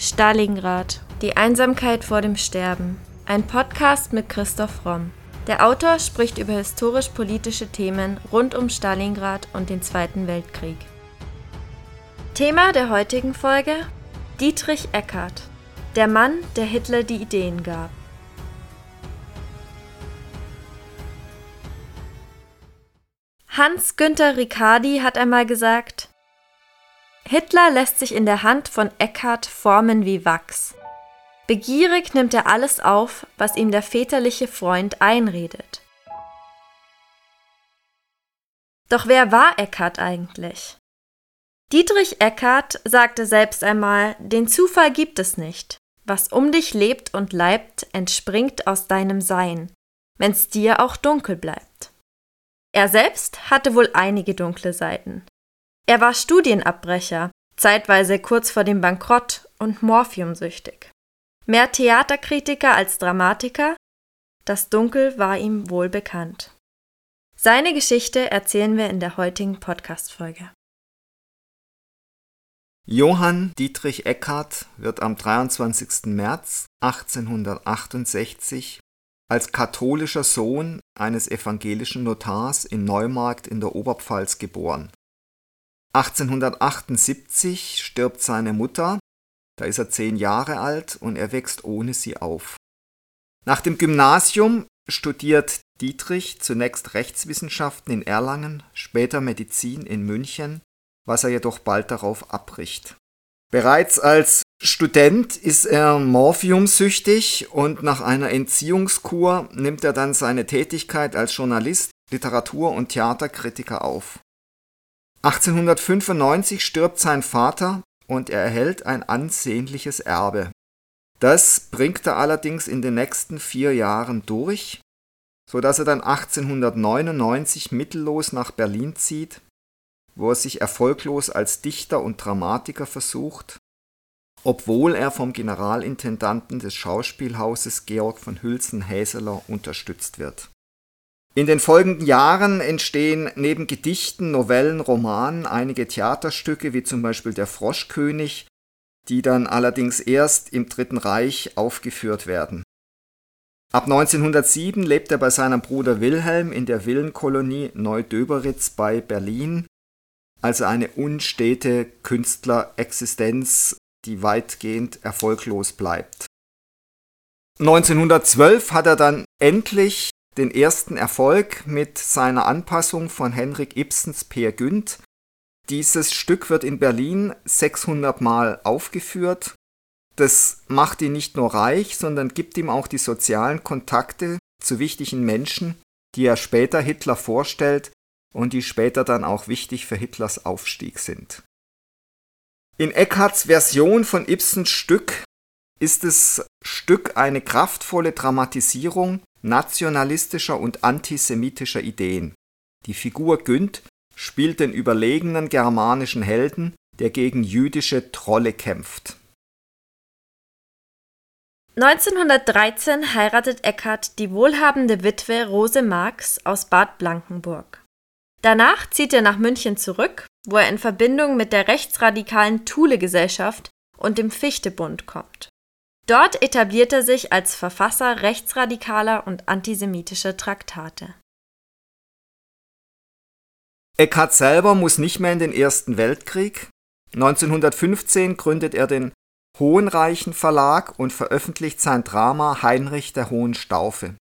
Stalingrad. Die Einsamkeit vor dem Sterben. Ein Podcast mit Christoph Romm. Der Autor spricht über historisch-politische Themen rund um Stalingrad und den Zweiten Weltkrieg. Thema der heutigen Folge: Dietrich Eckart. Der Mann, der Hitler die Ideen gab. Hans-Günther Riccardi hat einmal gesagt, Hitler lässt sich in der Hand von Eckhart formen wie Wachs. Begierig nimmt er alles auf, was ihm der väterliche Freund einredet. Doch wer war Eckhart eigentlich? Dietrich Eckart sagte selbst einmal, den Zufall gibt es nicht. Was um dich lebt und leibt, entspringt aus deinem Sein, wenn's dir auch dunkel bleibt. Er selbst hatte wohl einige dunkle Seiten. Er war Studienabbrecher, zeitweise kurz vor dem Bankrott und morphiumsüchtig. Mehr Theaterkritiker als Dramatiker, das Dunkel war ihm wohl bekannt. Seine Geschichte erzählen wir in der heutigen Podcast-Folge. Johann Dietrich Eckart wird am 23. März 1868 als katholischer Sohn eines evangelischen Notars in Neumarkt in der Oberpfalz geboren. 1878 stirbt seine Mutter, da ist er zehn Jahre alt und er wächst ohne sie auf. Nach dem Gymnasium studiert Dietrich zunächst Rechtswissenschaften in Erlangen, später Medizin in München, was er jedoch bald darauf abbricht. Bereits als Student ist er morphiumsüchtig und nach einer Entziehungskur nimmt er dann seine Tätigkeit als Journalist, Literatur- und Theaterkritiker auf. 1895 stirbt sein Vater und er erhält ein ansehnliches Erbe. Das bringt er allerdings in den nächsten vier Jahren durch, so dass er dann 1899 mittellos nach Berlin zieht, wo er sich erfolglos als Dichter und Dramatiker versucht, obwohl er vom Generalintendanten des Schauspielhauses Georg von Hülsen-Häseler unterstützt wird in den folgenden Jahren entstehen neben Gedichten, Novellen, Romanen einige Theaterstücke, wie zum Beispiel Der Froschkönig, die dann allerdings erst im Dritten Reich aufgeführt werden. Ab 1907 lebt er bei seinem Bruder Wilhelm in der Villenkolonie Neudöberitz bei Berlin, also eine unstete Künstlerexistenz, die weitgehend erfolglos bleibt. 1912 hat er dann endlich den ersten Erfolg mit seiner Anpassung von Henrik Ibsens Peer Gynt. Dieses Stück wird in Berlin 600 Mal aufgeführt. Das macht ihn nicht nur reich, sondern gibt ihm auch die sozialen Kontakte zu wichtigen Menschen, die er später Hitler vorstellt und die später dann auch wichtig für Hitlers Aufstieg sind. In Eckharts Version von Ibsens Stück ist das Stück eine kraftvolle Dramatisierung nationalistischer und antisemitischer Ideen. Die Figur Günd spielt den überlegenen germanischen Helden, der gegen jüdische Trolle kämpft. 1913 heiratet Eckart die wohlhabende Witwe Rose Marx aus Bad Blankenburg. Danach zieht er nach München zurück, wo er in Verbindung mit der rechtsradikalen Thule-Gesellschaft und dem Fichtebund kommt. Dort etabliert er sich als Verfasser rechtsradikaler und antisemitischer Traktate. Eckhart selber muss nicht mehr in den Ersten Weltkrieg. 1915 gründet er den Hohenreichen Verlag und veröffentlicht sein Drama Heinrich der Hohenstaufe.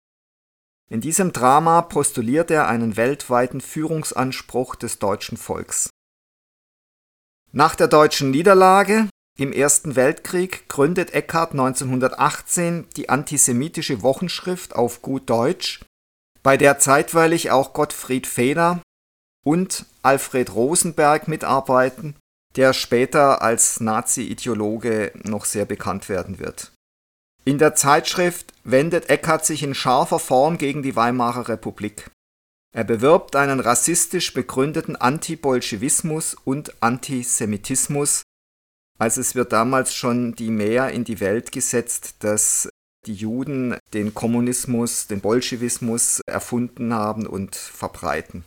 In diesem Drama postuliert er einen weltweiten Führungsanspruch des deutschen Volks. Nach der deutschen Niederlage im Ersten Weltkrieg gründet Eckart 1918 die antisemitische Wochenschrift auf gut Deutsch, bei der zeitweilig auch Gottfried Feder und Alfred Rosenberg mitarbeiten, der später als Nazi-Ideologe noch sehr bekannt werden wird. In der Zeitschrift wendet Eckart sich in scharfer Form gegen die Weimarer Republik. Er bewirbt einen rassistisch begründeten Antibolschewismus und Antisemitismus also es wird damals schon die Mehr in die Welt gesetzt, dass die Juden den Kommunismus, den Bolschewismus erfunden haben und verbreiten.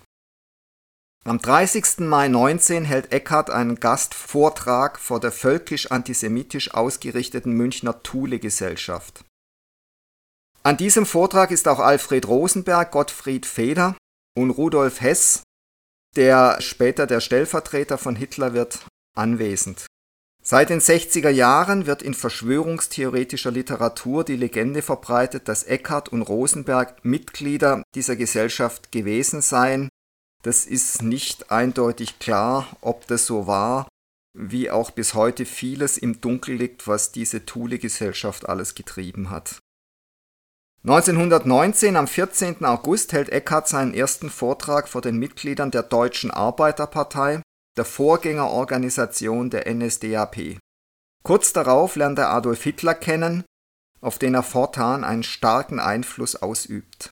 Am 30. Mai 19 hält Eckhart einen Gastvortrag vor der völkisch-antisemitisch ausgerichteten Münchner Thule-Gesellschaft. An diesem Vortrag ist auch Alfred Rosenberg, Gottfried Feder und Rudolf Hess, der später der Stellvertreter von Hitler wird, anwesend. Seit den 60er Jahren wird in verschwörungstheoretischer Literatur die Legende verbreitet, dass Eckhart und Rosenberg Mitglieder dieser Gesellschaft gewesen seien das ist nicht eindeutig klar, ob das so war, wie auch bis heute vieles im Dunkel liegt, was diese Thule-Gesellschaft alles getrieben hat. 1919, am 14. August, hält Eckhart seinen ersten Vortrag vor den Mitgliedern der Deutschen Arbeiterpartei, der Vorgängerorganisation der NSDAP. Kurz darauf lernt er Adolf Hitler kennen, auf den er fortan einen starken Einfluss ausübt.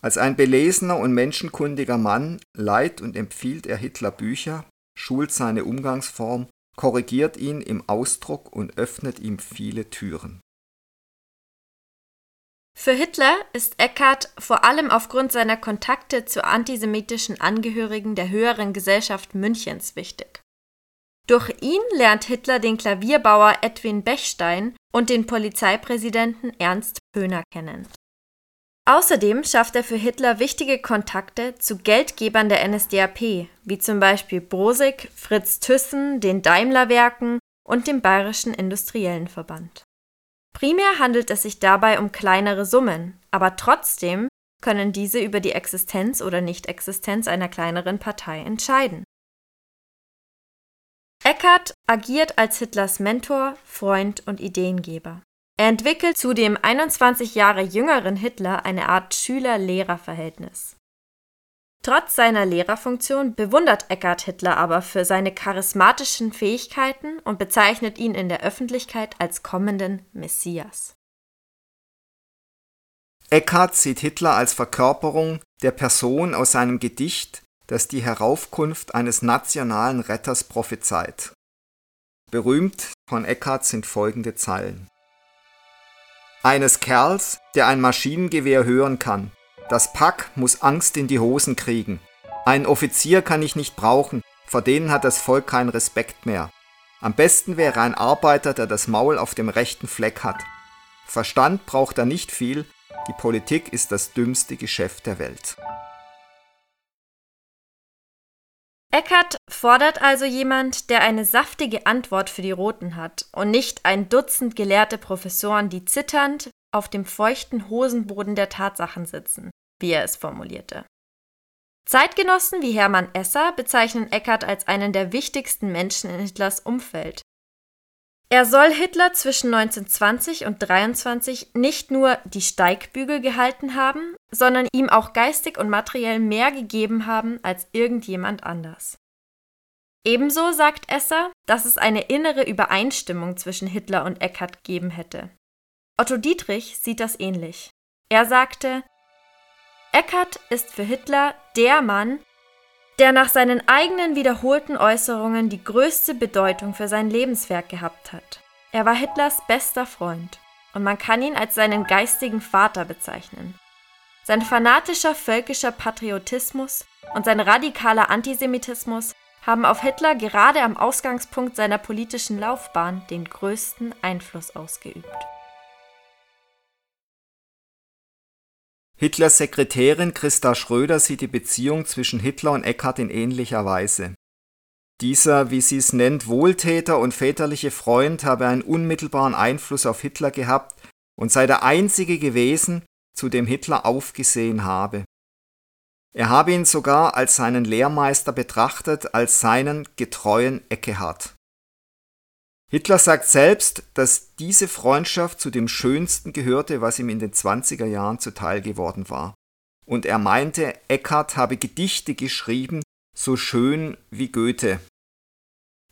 Als ein belesener und menschenkundiger Mann leiht und empfiehlt er Hitler Bücher, schult seine Umgangsform, korrigiert ihn im Ausdruck und öffnet ihm viele Türen. Für Hitler ist Eckhart vor allem aufgrund seiner Kontakte zu antisemitischen Angehörigen der höheren Gesellschaft Münchens wichtig. Durch ihn lernt Hitler den Klavierbauer Edwin Bechstein und den Polizeipräsidenten Ernst Pöhner kennen. Außerdem schafft er für Hitler wichtige Kontakte zu Geldgebern der NSDAP, wie zum Beispiel Brosig, Fritz Thyssen, den Daimler-Werken und dem Bayerischen Industriellenverband. Primär handelt es sich dabei um kleinere Summen, aber trotzdem können diese über die Existenz oder Nichtexistenz einer kleineren Partei entscheiden. Eckart agiert als Hitlers Mentor, Freund und Ideengeber. Er entwickelt zu dem 21 Jahre jüngeren Hitler eine Art Schüler-Lehrer-Verhältnis. Trotz seiner Lehrerfunktion bewundert Eckhard Hitler aber für seine charismatischen Fähigkeiten und bezeichnet ihn in der Öffentlichkeit als kommenden Messias. Eckhart sieht Hitler als Verkörperung der Person aus seinem Gedicht, das die Heraufkunft eines nationalen Retters prophezeit. Berühmt von Eckhart sind folgende Zeilen eines Kerls, der ein Maschinengewehr hören kann. Das Pack muss Angst in die Hosen kriegen. Einen Offizier kann ich nicht brauchen, vor denen hat das Volk keinen Respekt mehr. Am besten wäre ein Arbeiter, der das Maul auf dem rechten Fleck hat. Verstand braucht er nicht viel, die Politik ist das dümmste Geschäft der Welt. Eckert fordert also jemand, der eine saftige Antwort für die Roten hat und nicht ein Dutzend gelehrte Professoren, die zitternd auf dem feuchten Hosenboden der Tatsachen sitzen, wie er es formulierte. Zeitgenossen wie Hermann Esser bezeichnen Eckert als einen der wichtigsten Menschen in Hitlers Umfeld. Er soll Hitler zwischen 1920 und 1923 nicht nur die Steigbügel gehalten haben, sondern ihm auch geistig und materiell mehr gegeben haben als irgendjemand anders. Ebenso sagt Esser, dass es eine innere Übereinstimmung zwischen Hitler und Eckart geben hätte. Otto Dietrich sieht das ähnlich. Er sagte, Eckart ist für Hitler der Mann, der nach seinen eigenen wiederholten Äußerungen die größte Bedeutung für sein Lebenswerk gehabt hat. Er war Hitlers bester Freund und man kann ihn als seinen geistigen Vater bezeichnen. Sein fanatischer völkischer Patriotismus und sein radikaler Antisemitismus haben auf Hitler gerade am Ausgangspunkt seiner politischen Laufbahn den größten Einfluss ausgeübt. Hitlers Sekretärin Christa Schröder sieht die Beziehung zwischen Hitler und Eckhart in ähnlicher Weise. Dieser, wie sie es nennt, Wohltäter und väterliche Freund habe einen unmittelbaren Einfluss auf Hitler gehabt und sei der einzige gewesen, zu dem Hitler aufgesehen habe. Er habe ihn sogar als seinen Lehrmeister betrachtet, als seinen getreuen Eckehard. Hitler sagt selbst, dass diese Freundschaft zu dem Schönsten gehörte, was ihm in den 20er Jahren zuteil geworden war. Und er meinte, Eckhart habe Gedichte geschrieben, so schön wie Goethe.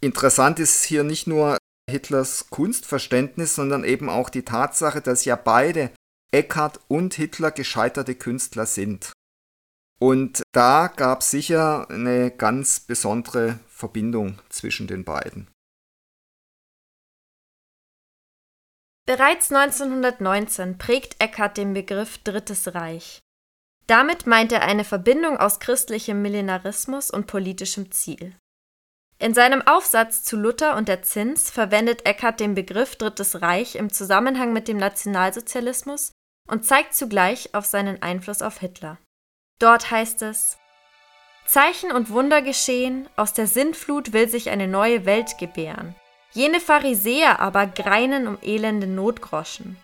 Interessant ist hier nicht nur Hitlers Kunstverständnis, sondern eben auch die Tatsache, dass ja beide, Eckhart und Hitler, gescheiterte Künstler sind. Und da gab es sicher eine ganz besondere Verbindung zwischen den beiden. Bereits 1919 prägt Eckart den Begriff Drittes Reich. Damit meint er eine Verbindung aus christlichem Millenarismus und politischem Ziel. In seinem Aufsatz zu Luther und der Zins verwendet Eckhart den Begriff Drittes Reich im Zusammenhang mit dem Nationalsozialismus und zeigt zugleich auf seinen Einfluss auf Hitler. Dort heißt es Zeichen und Wunder geschehen, aus der Sintflut will sich eine neue Welt gebären. Jene Pharisäer aber greinen um elende Notgroschen.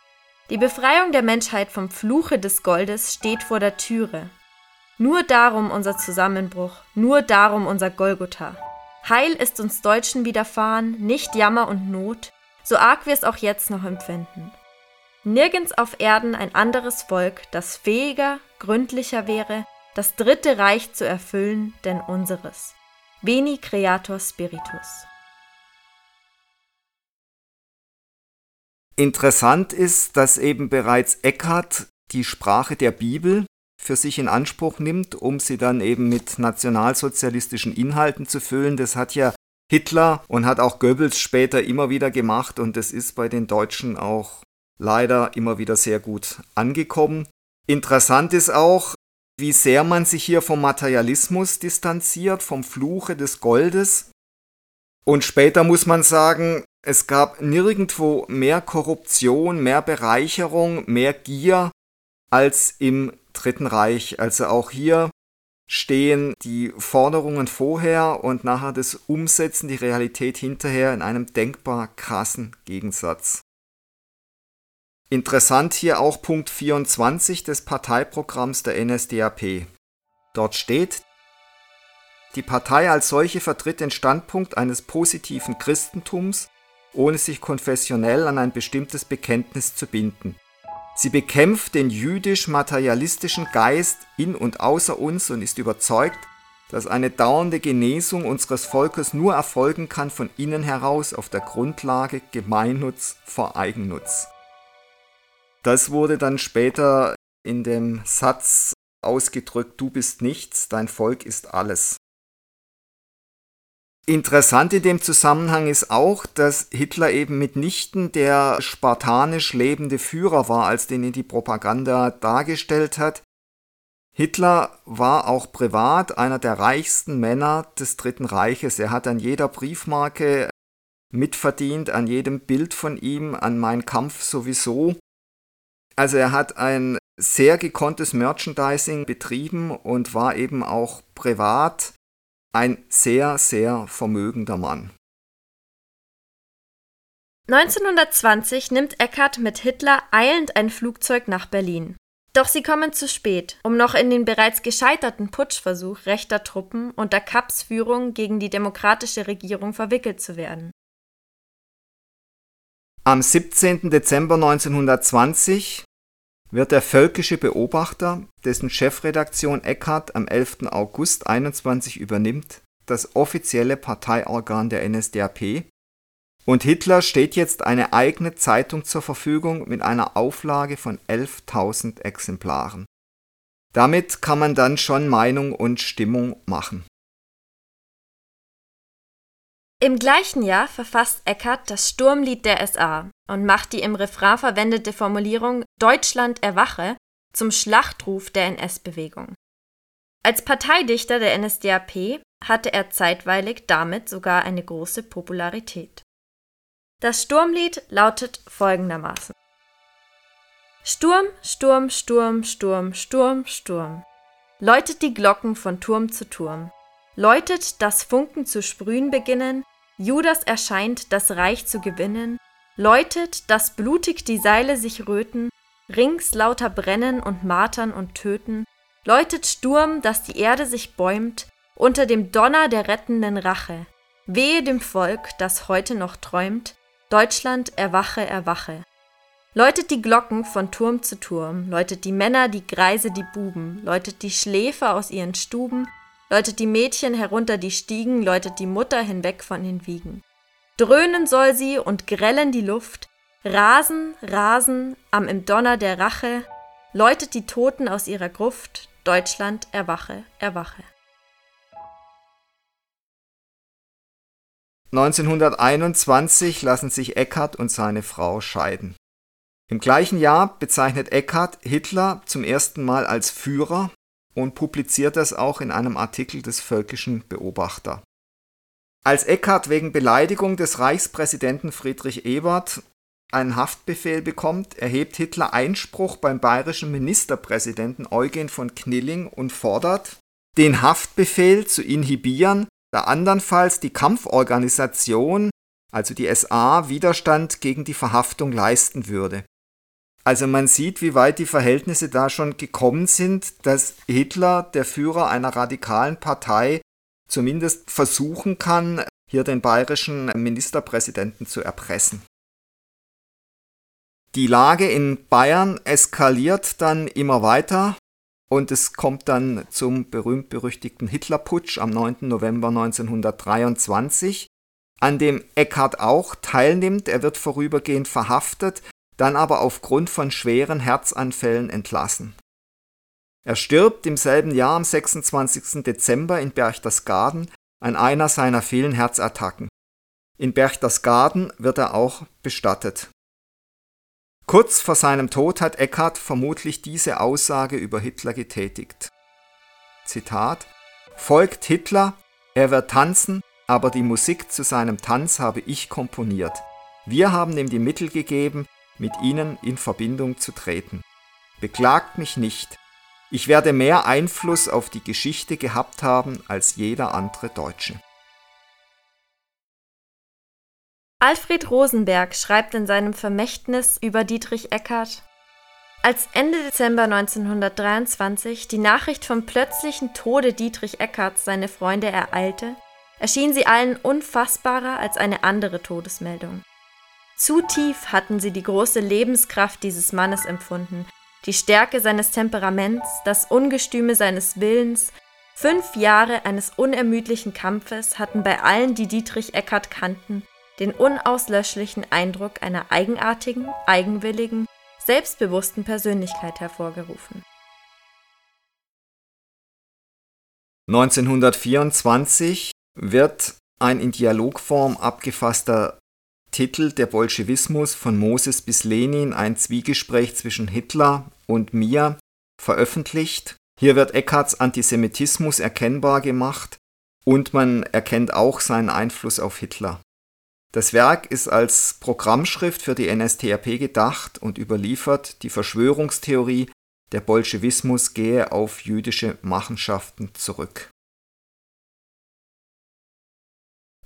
Die Befreiung der Menschheit vom Fluche des Goldes steht vor der Türe. Nur darum unser Zusammenbruch, nur darum unser Golgotha. Heil ist uns Deutschen widerfahren, nicht Jammer und Not, so arg wir es auch jetzt noch empfinden. Nirgends auf Erden ein anderes Volk, das fähiger, gründlicher wäre, das dritte Reich zu erfüllen, denn unseres. Veni Creator Spiritus. Interessant ist, dass eben bereits Eckhart die Sprache der Bibel für sich in Anspruch nimmt, um sie dann eben mit nationalsozialistischen Inhalten zu füllen. Das hat ja Hitler und hat auch Goebbels später immer wieder gemacht und das ist bei den Deutschen auch leider immer wieder sehr gut angekommen. Interessant ist auch, wie sehr man sich hier vom Materialismus distanziert, vom Fluche des Goldes. Und später muss man sagen, es gab nirgendwo mehr Korruption, mehr Bereicherung, mehr Gier als im Dritten Reich. Also auch hier stehen die Forderungen vorher und nachher das Umsetzen, die Realität hinterher in einem denkbar krassen Gegensatz. Interessant hier auch Punkt 24 des Parteiprogramms der NSDAP. Dort steht, die Partei als solche vertritt den Standpunkt eines positiven Christentums, ohne sich konfessionell an ein bestimmtes Bekenntnis zu binden. Sie bekämpft den jüdisch-materialistischen Geist in und außer uns und ist überzeugt, dass eine dauernde Genesung unseres Volkes nur erfolgen kann von innen heraus auf der Grundlage Gemeinnutz vor Eigennutz. Das wurde dann später in dem Satz ausgedrückt, du bist nichts, dein Volk ist alles. Interessant in dem Zusammenhang ist auch, dass Hitler eben mitnichten der spartanisch lebende Führer war, als den ihn die Propaganda dargestellt hat. Hitler war auch privat einer der reichsten Männer des Dritten Reiches. Er hat an jeder Briefmarke mitverdient, an jedem Bild von ihm, an Mein Kampf sowieso. Also er hat ein sehr gekonntes Merchandising betrieben und war eben auch privat ein sehr, sehr vermögender Mann. 1920 nimmt Eckart mit Hitler eilend ein Flugzeug nach Berlin. Doch sie kommen zu spät, um noch in den bereits gescheiterten Putschversuch rechter Truppen unter Kapps Führung gegen die demokratische Regierung verwickelt zu werden. Am 17. Dezember 1920 wird der Völkische Beobachter, dessen Chefredaktion Eckhardt am 11. August 21 übernimmt, das offizielle Parteiorgan der NSDAP, und Hitler steht jetzt eine eigene Zeitung zur Verfügung mit einer Auflage von 11.000 Exemplaren. Damit kann man dann schon Meinung und Stimmung machen im gleichen Jahr verfasst Eckart das Sturmlied der SA und macht die im Refrain verwendete Formulierung Deutschland erwache zum Schlachtruf der NS-Bewegung. Als Parteidichter der NSDAP hatte er zeitweilig damit sogar eine große Popularität. Das Sturmlied lautet folgendermaßen Sturm, Sturm, Sturm, Sturm, Sturm, Sturm. Läutet die Glocken von Turm zu Turm läutet, dass Funken zu sprühen beginnen, Judas erscheint, das Reich zu gewinnen, läutet, dass blutig die Seile sich röten, rings lauter brennen und martern und töten, läutet Sturm, dass die Erde sich bäumt, unter dem Donner der rettenden Rache. Wehe dem Volk, das heute noch träumt, Deutschland erwache, erwache. Läutet die Glocken von Turm zu Turm, läutet die Männer, die Greise, die Buben, läutet die Schläfer aus ihren Stuben, läutet die Mädchen herunter die Stiegen, läutet die Mutter hinweg von den Wiegen. Dröhnen soll sie und grellen die Luft, rasen, rasen, am im Donner der Rache, läutet die Toten aus ihrer Gruft, Deutschland erwache, erwache. 1921 lassen sich Eckhart und seine Frau scheiden. Im gleichen Jahr bezeichnet Eckhart Hitler zum ersten Mal als Führer und publiziert das auch in einem Artikel des Völkischen Beobachter. Als Eckhart wegen Beleidigung des Reichspräsidenten Friedrich Ebert einen Haftbefehl bekommt, erhebt Hitler Einspruch beim bayerischen Ministerpräsidenten Eugen von Knilling und fordert, den Haftbefehl zu inhibieren, da andernfalls die Kampforganisation, also die SA, Widerstand gegen die Verhaftung leisten würde. Also man sieht, wie weit die Verhältnisse da schon gekommen sind, dass Hitler, der Führer einer radikalen Partei, zumindest versuchen kann, hier den bayerischen Ministerpräsidenten zu erpressen. Die Lage in Bayern eskaliert dann immer weiter und es kommt dann zum berühmt-berüchtigten Hitlerputsch am 9. November 1923, an dem Eckhard auch teilnimmt. Er wird vorübergehend verhaftet, dann aber aufgrund von schweren Herzanfällen entlassen. Er stirbt im selben Jahr am 26. Dezember in Berchtesgaden an einer seiner vielen Herzattacken. In Berchtesgaden wird er auch bestattet. Kurz vor seinem Tod hat Eckhart vermutlich diese Aussage über Hitler getätigt. Zitat Folgt Hitler, er wird tanzen, aber die Musik zu seinem Tanz habe ich komponiert. Wir haben ihm die Mittel gegeben, mit ihnen in Verbindung zu treten. Beklagt mich nicht. Ich werde mehr Einfluss auf die Geschichte gehabt haben als jeder andere Deutsche. Alfred Rosenberg schreibt in seinem Vermächtnis über Dietrich Eckart, als Ende Dezember 1923 die Nachricht vom plötzlichen Tode Dietrich Eckarts seine Freunde ereilte, erschien sie allen unfassbarer als eine andere Todesmeldung. Zu tief hatten sie die große Lebenskraft dieses Mannes empfunden, die Stärke seines Temperaments, das Ungestüme seines Willens. Fünf Jahre eines unermüdlichen Kampfes hatten bei allen, die Dietrich Eckart kannten, den unauslöschlichen Eindruck einer eigenartigen, eigenwilligen, selbstbewussten Persönlichkeit hervorgerufen. 1924 wird ein in Dialogform abgefasster Titel Der Bolschewismus von Moses bis Lenin, ein Zwiegespräch zwischen Hitler und mir, veröffentlicht. Hier wird Eckharts Antisemitismus erkennbar gemacht und man erkennt auch seinen Einfluss auf Hitler. Das Werk ist als Programmschrift für die NSDAP gedacht und überliefert die Verschwörungstheorie, der Bolschewismus gehe auf jüdische Machenschaften zurück.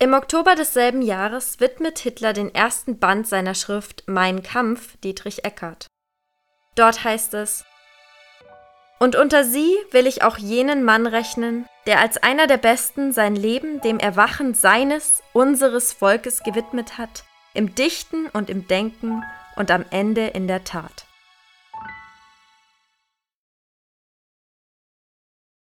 Im Oktober desselben Jahres widmet Hitler den ersten Band seiner Schrift Mein Kampf Dietrich Eckart. Dort heißt es und unter sie will ich auch jenen Mann rechnen, der als einer der Besten sein Leben dem Erwachen seines, unseres Volkes gewidmet hat, im Dichten und im Denken und am Ende in der Tat.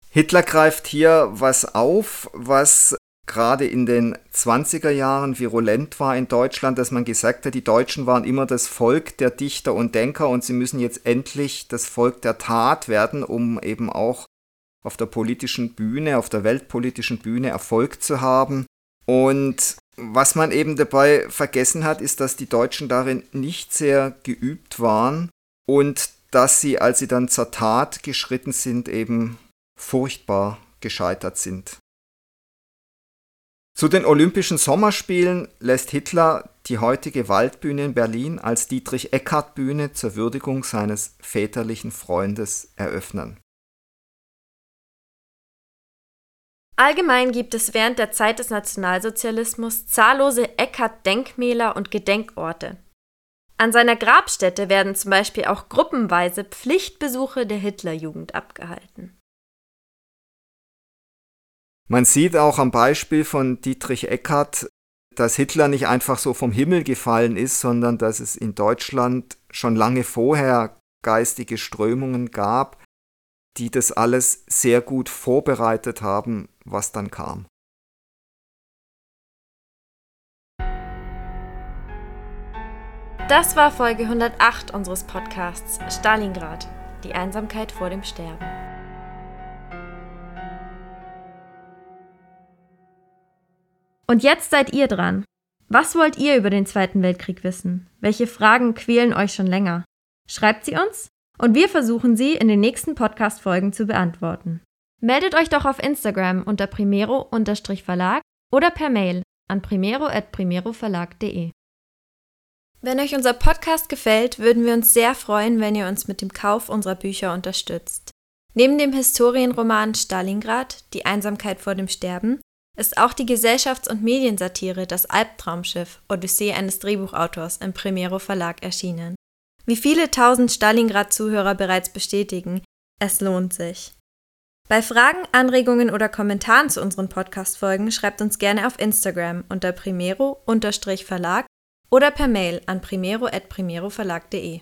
Hitler greift hier was auf, was gerade in den 20er Jahren virulent war in Deutschland, dass man gesagt hat, die Deutschen waren immer das Volk der Dichter und Denker und sie müssen jetzt endlich das Volk der Tat werden, um eben auch auf der politischen Bühne, auf der weltpolitischen Bühne Erfolg zu haben. Und was man eben dabei vergessen hat, ist, dass die Deutschen darin nicht sehr geübt waren und dass sie, als sie dann zur Tat geschritten sind, eben furchtbar gescheitert sind. Zu den Olympischen Sommerspielen lässt Hitler die heutige Waldbühne in Berlin als Dietrich-Eckart-Bühne zur Würdigung seines väterlichen Freundes eröffnen. Allgemein gibt es während der Zeit des Nationalsozialismus zahllose Eckart-Denkmäler und Gedenkorte. An seiner Grabstätte werden zum Beispiel auch gruppenweise Pflichtbesuche der Hitlerjugend abgehalten. Man sieht auch am Beispiel von Dietrich Eckart, dass Hitler nicht einfach so vom Himmel gefallen ist, sondern dass es in Deutschland schon lange vorher geistige Strömungen gab, die das alles sehr gut vorbereitet haben, was dann kam. Das war Folge 108 unseres Podcasts Stalingrad, die Einsamkeit vor dem Sterben. Und jetzt seid ihr dran. Was wollt ihr über den Zweiten Weltkrieg wissen? Welche Fragen quälen euch schon länger? Schreibt sie uns und wir versuchen sie in den nächsten Podcast-Folgen zu beantworten. Meldet euch doch auf Instagram unter primero-verlag oder per Mail an primero.primeroverlag.de. Wenn euch unser Podcast gefällt, würden wir uns sehr freuen, wenn ihr uns mit dem Kauf unserer Bücher unterstützt. Neben dem Historienroman Stalingrad, Die Einsamkeit vor dem Sterben, ist auch die Gesellschafts- und Mediensatire Das Albtraumschiff, Odyssee eines Drehbuchautors im Primero Verlag erschienen. Wie viele tausend Stalingrad-Zuhörer bereits bestätigen, es lohnt sich. Bei Fragen, Anregungen oder Kommentaren zu unseren Podcast-Folgen schreibt uns gerne auf Instagram unter primero-verlag oder per Mail an primero.primeroverlag.de.